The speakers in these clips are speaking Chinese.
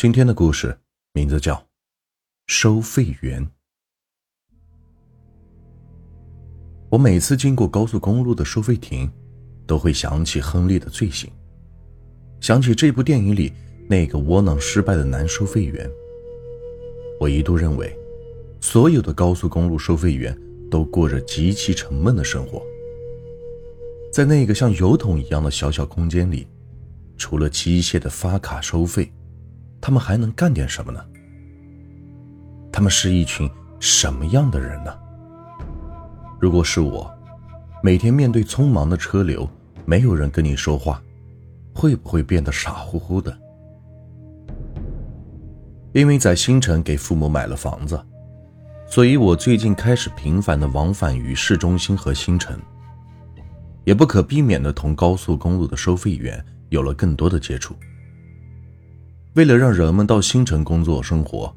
今天的故事名字叫《收费员》。我每次经过高速公路的收费亭，都会想起亨利的罪行，想起这部电影里那个窝囊失败的男收费员。我一度认为，所有的高速公路收费员都过着极其沉闷的生活，在那个像油桶一样的小小空间里，除了机械的发卡收费。他们还能干点什么呢？他们是一群什么样的人呢？如果是我，每天面对匆忙的车流，没有人跟你说话，会不会变得傻乎乎的？因为在新城给父母买了房子，所以我最近开始频繁的往返于市中心和新城，也不可避免的同高速公路的收费员有了更多的接触。为了让人们到新城工作生活，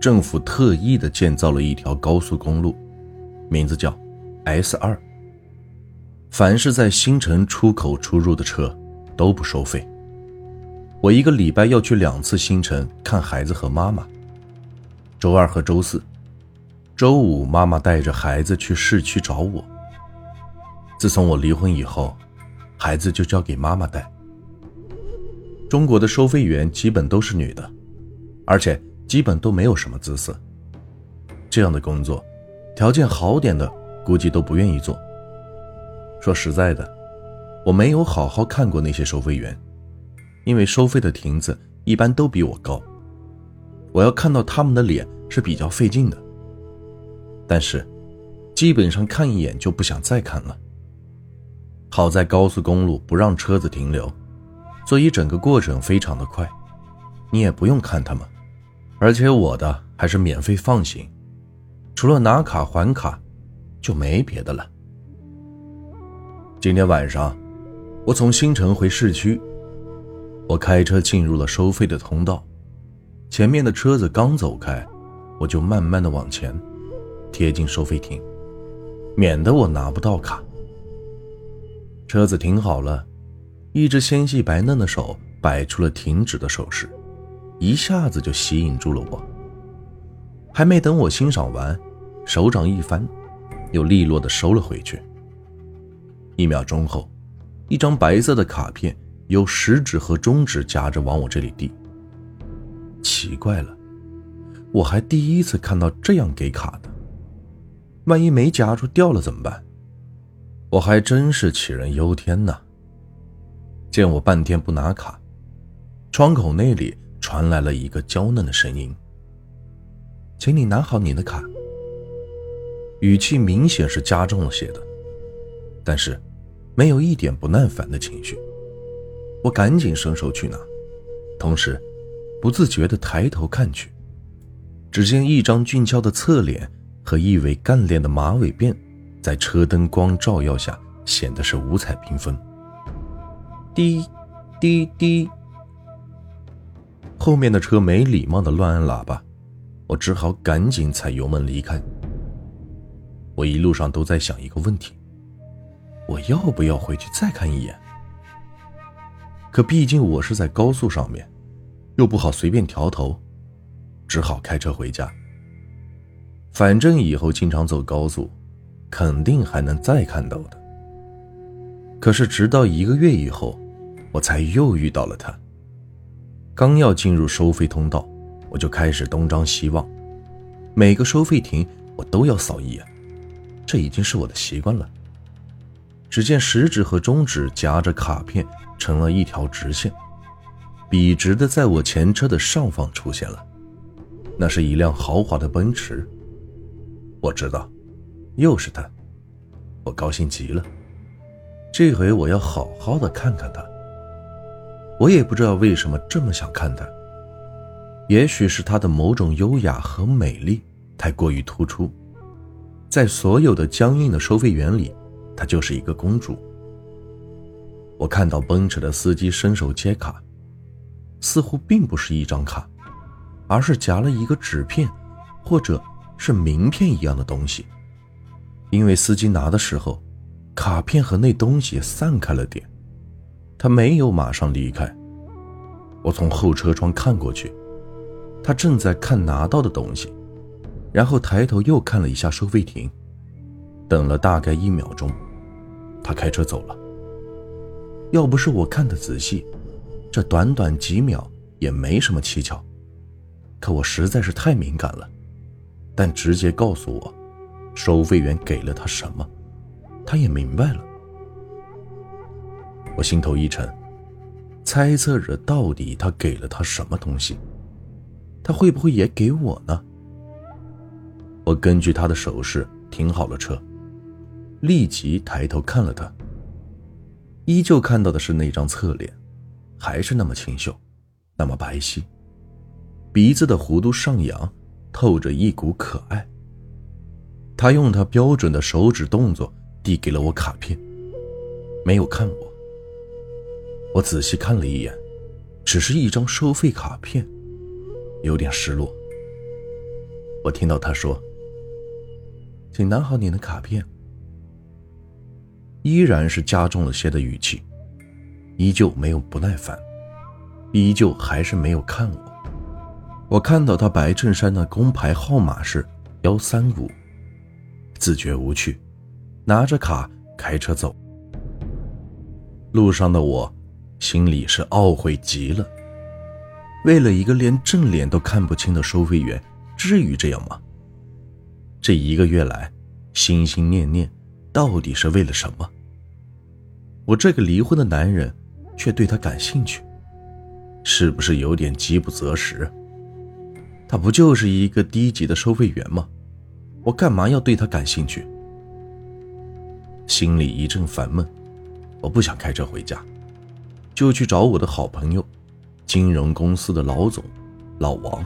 政府特意的建造了一条高速公路，名字叫 S 二。凡是在新城出口出入的车都不收费。我一个礼拜要去两次新城看孩子和妈妈，周二和周四，周五妈妈带着孩子去市区找我。自从我离婚以后，孩子就交给妈妈带。中国的收费员基本都是女的，而且基本都没有什么姿色。这样的工作，条件好点的估计都不愿意做。说实在的，我没有好好看过那些收费员，因为收费的亭子一般都比我高，我要看到他们的脸是比较费劲的。但是，基本上看一眼就不想再看了。好在高速公路不让车子停留。所以整个过程非常的快，你也不用看他们，而且我的还是免费放行，除了拿卡还卡，就没别的了。今天晚上，我从新城回市区，我开车进入了收费的通道，前面的车子刚走开，我就慢慢的往前，贴近收费亭，免得我拿不到卡。车子停好了。一只纤细白嫩的手摆出了停止的手势，一下子就吸引住了我。还没等我欣赏完，手掌一翻，又利落的收了回去。一秒钟后，一张白色的卡片由食指和中指夹着往我这里递。奇怪了，我还第一次看到这样给卡的，万一没夹住掉了怎么办？我还真是杞人忧天呐。见我半天不拿卡，窗口那里传来了一个娇嫩的声音：“请你拿好你的卡。”语气明显是加重了些的，但是没有一点不耐烦的情绪。我赶紧伸手去拿，同时不自觉地抬头看去，只见一张俊俏的侧脸和一尾干练的马尾辫，在车灯光照耀下显得是五彩缤纷。滴，滴滴。后面的车没礼貌的乱按喇叭，我只好赶紧踩油门离开。我一路上都在想一个问题：我要不要回去再看一眼？可毕竟我是在高速上面，又不好随便调头，只好开车回家。反正以后经常走高速，肯定还能再看到的。可是直到一个月以后。我才又遇到了他。刚要进入收费通道，我就开始东张西望，每个收费亭我都要扫一眼，这已经是我的习惯了。只见食指和中指夹着卡片，成了一条直线，笔直的在我前车的上方出现了，那是一辆豪华的奔驰。我知道，又是他，我高兴极了，这回我要好好的看看他。我也不知道为什么这么想看她，也许是她的某种优雅和美丽太过于突出，在所有的僵硬的收费员里，她就是一个公主。我看到奔驰的司机伸手接卡，似乎并不是一张卡，而是夹了一个纸片，或者是名片一样的东西。因为司机拿的时候，卡片和那东西散开了点。他没有马上离开。我从后车窗看过去，他正在看拿到的东西，然后抬头又看了一下收费亭，等了大概一秒钟，他开车走了。要不是我看得仔细，这短短几秒也没什么蹊跷。可我实在是太敏感了，但直接告诉我，收费员给了他什么，他也明白了。我心头一沉，猜测着到底他给了他什么东西，他会不会也给我呢？我根据他的手势停好了车，立即抬头看了他。依旧看到的是那张侧脸，还是那么清秀，那么白皙。鼻子的弧度上扬，透着一股可爱。他用他标准的手指动作递给了我卡片，没有看我。我仔细看了一眼，只是一张收费卡片，有点失落。我听到他说：“请拿好你的卡片。”依然是加重了些的语气，依旧没有不耐烦，依旧还是没有看我。我看到他白衬衫的工牌号码是幺三五，自觉无趣，拿着卡开车走。路上的我，心里是懊悔极了。为了一个连正脸都看不清的收费员，至于这样吗？这一个月来，心心念念。到底是为了什么？我这个离婚的男人，却对他感兴趣，是不是有点饥不择食？他不就是一个低级的收费员吗？我干嘛要对他感兴趣？心里一阵烦闷，我不想开车回家，就去找我的好朋友，金融公司的老总，老王。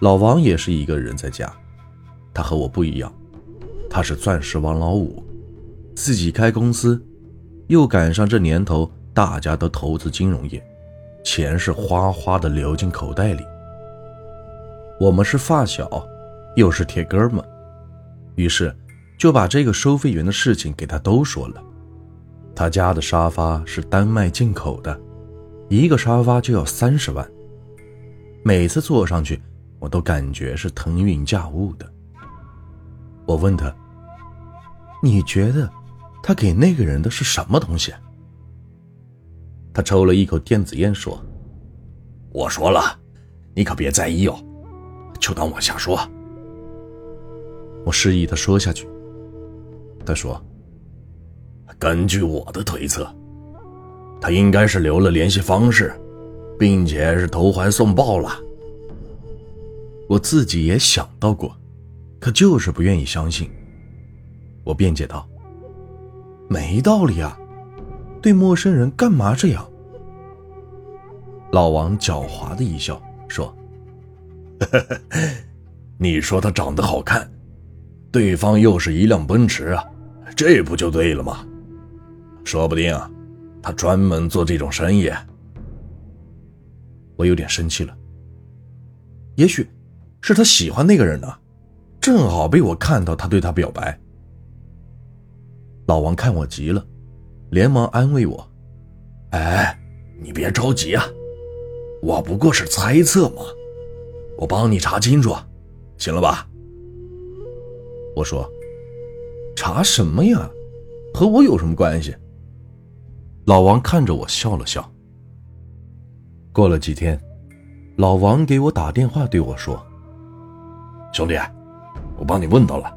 老王也是一个人在家，他和我不一样。他是钻石王老五，自己开公司，又赶上这年头大家都投资金融业，钱是哗哗的流进口袋里。我们是发小，又是铁哥们，于是就把这个收费员的事情给他都说了。他家的沙发是丹麦进口的，一个沙发就要三十万，每次坐上去我都感觉是腾云驾雾的。我问他：“你觉得他给那个人的是什么东西？”他抽了一口电子烟说：“我说了，你可别在意哦，就当我瞎说。”我示意他说下去。他说：“根据我的推测，他应该是留了联系方式，并且是投怀送抱了。”我自己也想到过。可就是不愿意相信。我辩解道：“没道理啊，对陌生人干嘛这样？”老王狡猾的一笑说：“ 你说他长得好看，对方又是一辆奔驰啊，这不就对了吗？说不定，他专门做这种生意。”我有点生气了。也许是他喜欢那个人呢。正好被我看到，他对他表白。老王看我急了，连忙安慰我：“哎，你别着急啊，我不过是猜测嘛，我帮你查清楚，行了吧？”我说：“查什么呀？和我有什么关系？”老王看着我笑了笑。过了几天，老王给我打电话对我说：“兄弟。”我帮你问到了，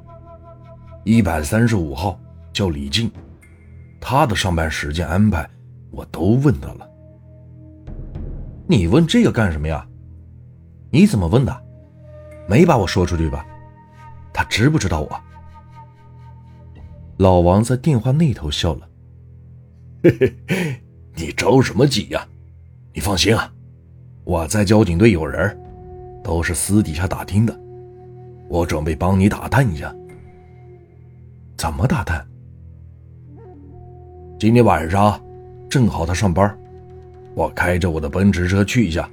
一百三十五号叫李静，他的上班时间安排我都问到了。你问这个干什么呀？你怎么问的？没把我说出去吧？他知不知道我？老王在电话那头笑了，你着什么急呀？你放心啊，我在交警队有人，都是私底下打听的。我准备帮你打探一下，怎么打探？今天晚上正好他上班，我开着我的奔驰车去一下，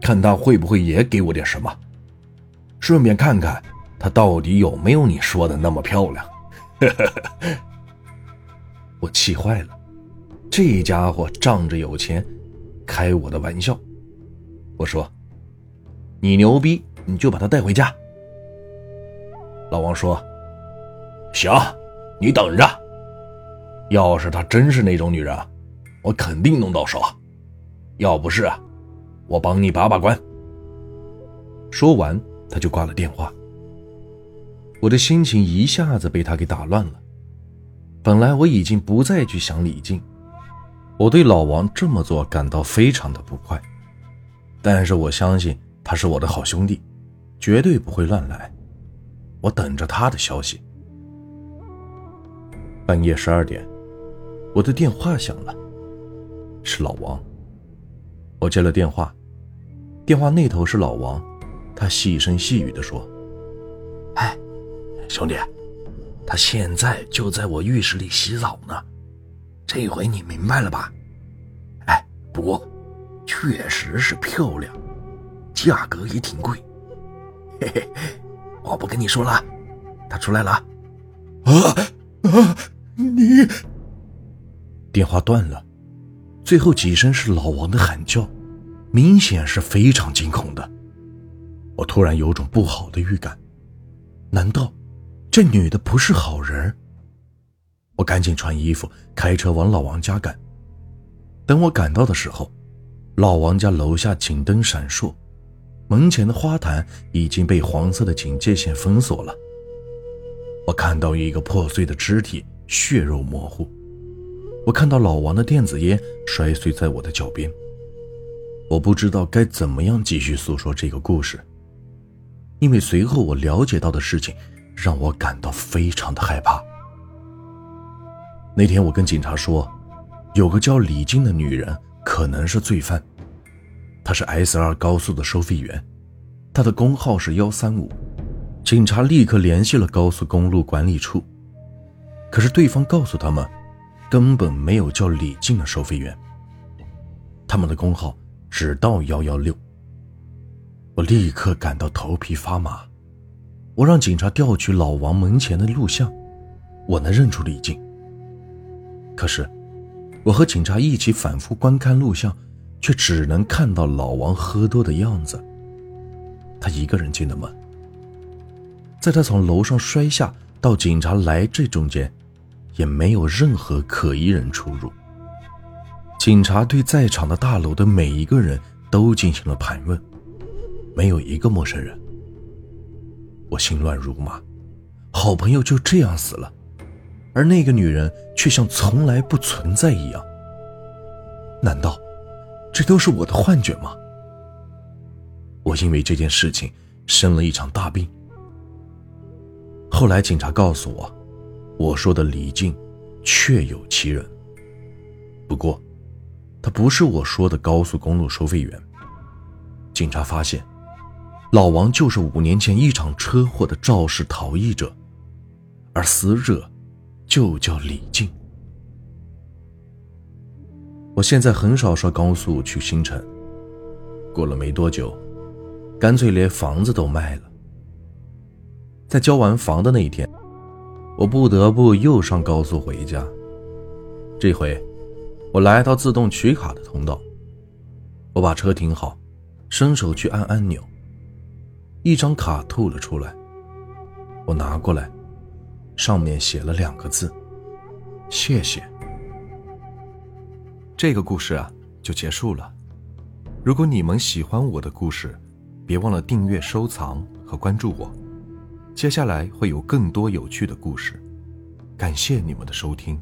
看他会不会也给我点什么，顺便看看他到底有没有你说的那么漂亮。我气坏了，这家伙仗着有钱开我的玩笑。我说：“你牛逼，你就把她带回家。”老王说：“行，你等着。要是她真是那种女人，我肯定弄到手；要不是，我帮你把把关。”说完，他就挂了电话。我的心情一下子被他给打乱了。本来我已经不再去想李静，我对老王这么做感到非常的不快，但是我相信他是我的好兄弟，绝对不会乱来。我等着他的消息。半夜十二点，我的电话响了，是老王。我接了电话，电话那头是老王，他细声细语地说：“哎，兄弟。”他现在就在我浴室里洗澡呢，这回你明白了吧？哎，不过确实是漂亮，价格也挺贵。嘿嘿，我不跟你说了，他出来了。啊啊！你电话断了，最后几声是老王的喊叫，明显是非常惊恐的。我突然有种不好的预感，难道？这女的不是好人。我赶紧穿衣服，开车往老王家赶。等我赶到的时候，老王家楼下警灯闪烁，门前的花坛已经被黄色的警戒线封锁了。我看到一个破碎的肢体，血肉模糊。我看到老王的电子烟摔碎在我的脚边。我不知道该怎么样继续诉说这个故事，因为随后我了解到的事情。让我感到非常的害怕。那天我跟警察说，有个叫李静的女人可能是罪犯，她是 S 二高速的收费员，她的工号是幺三五。警察立刻联系了高速公路管理处，可是对方告诉他们，根本没有叫李静的收费员，他们的工号只到幺幺六。我立刻感到头皮发麻。我让警察调取老王门前的录像，我能认出李静。可是，我和警察一起反复观看录像，却只能看到老王喝多的样子。他一个人进的门，在他从楼上摔下到警察来这中间，也没有任何可疑人出入。警察对在场的大楼的每一个人都进行了盘问，没有一个陌生人。我心乱如麻，好朋友就这样死了，而那个女人却像从来不存在一样。难道这都是我的幻觉吗？我因为这件事情生了一场大病。后来警察告诉我，我说的李静确有其人，不过他不是我说的高速公路收费员。警察发现。老王就是五年前一场车祸的肇事逃逸者，而死者就叫李静。我现在很少刷高速去新城，过了没多久，干脆连房子都卖了。在交完房的那一天，我不得不又上高速回家。这回，我来到自动取卡的通道，我把车停好，伸手去按按钮。一张卡吐了出来，我拿过来，上面写了两个字：“谢谢。”这个故事啊，就结束了。如果你们喜欢我的故事，别忘了订阅、收藏和关注我。接下来会有更多有趣的故事，感谢你们的收听。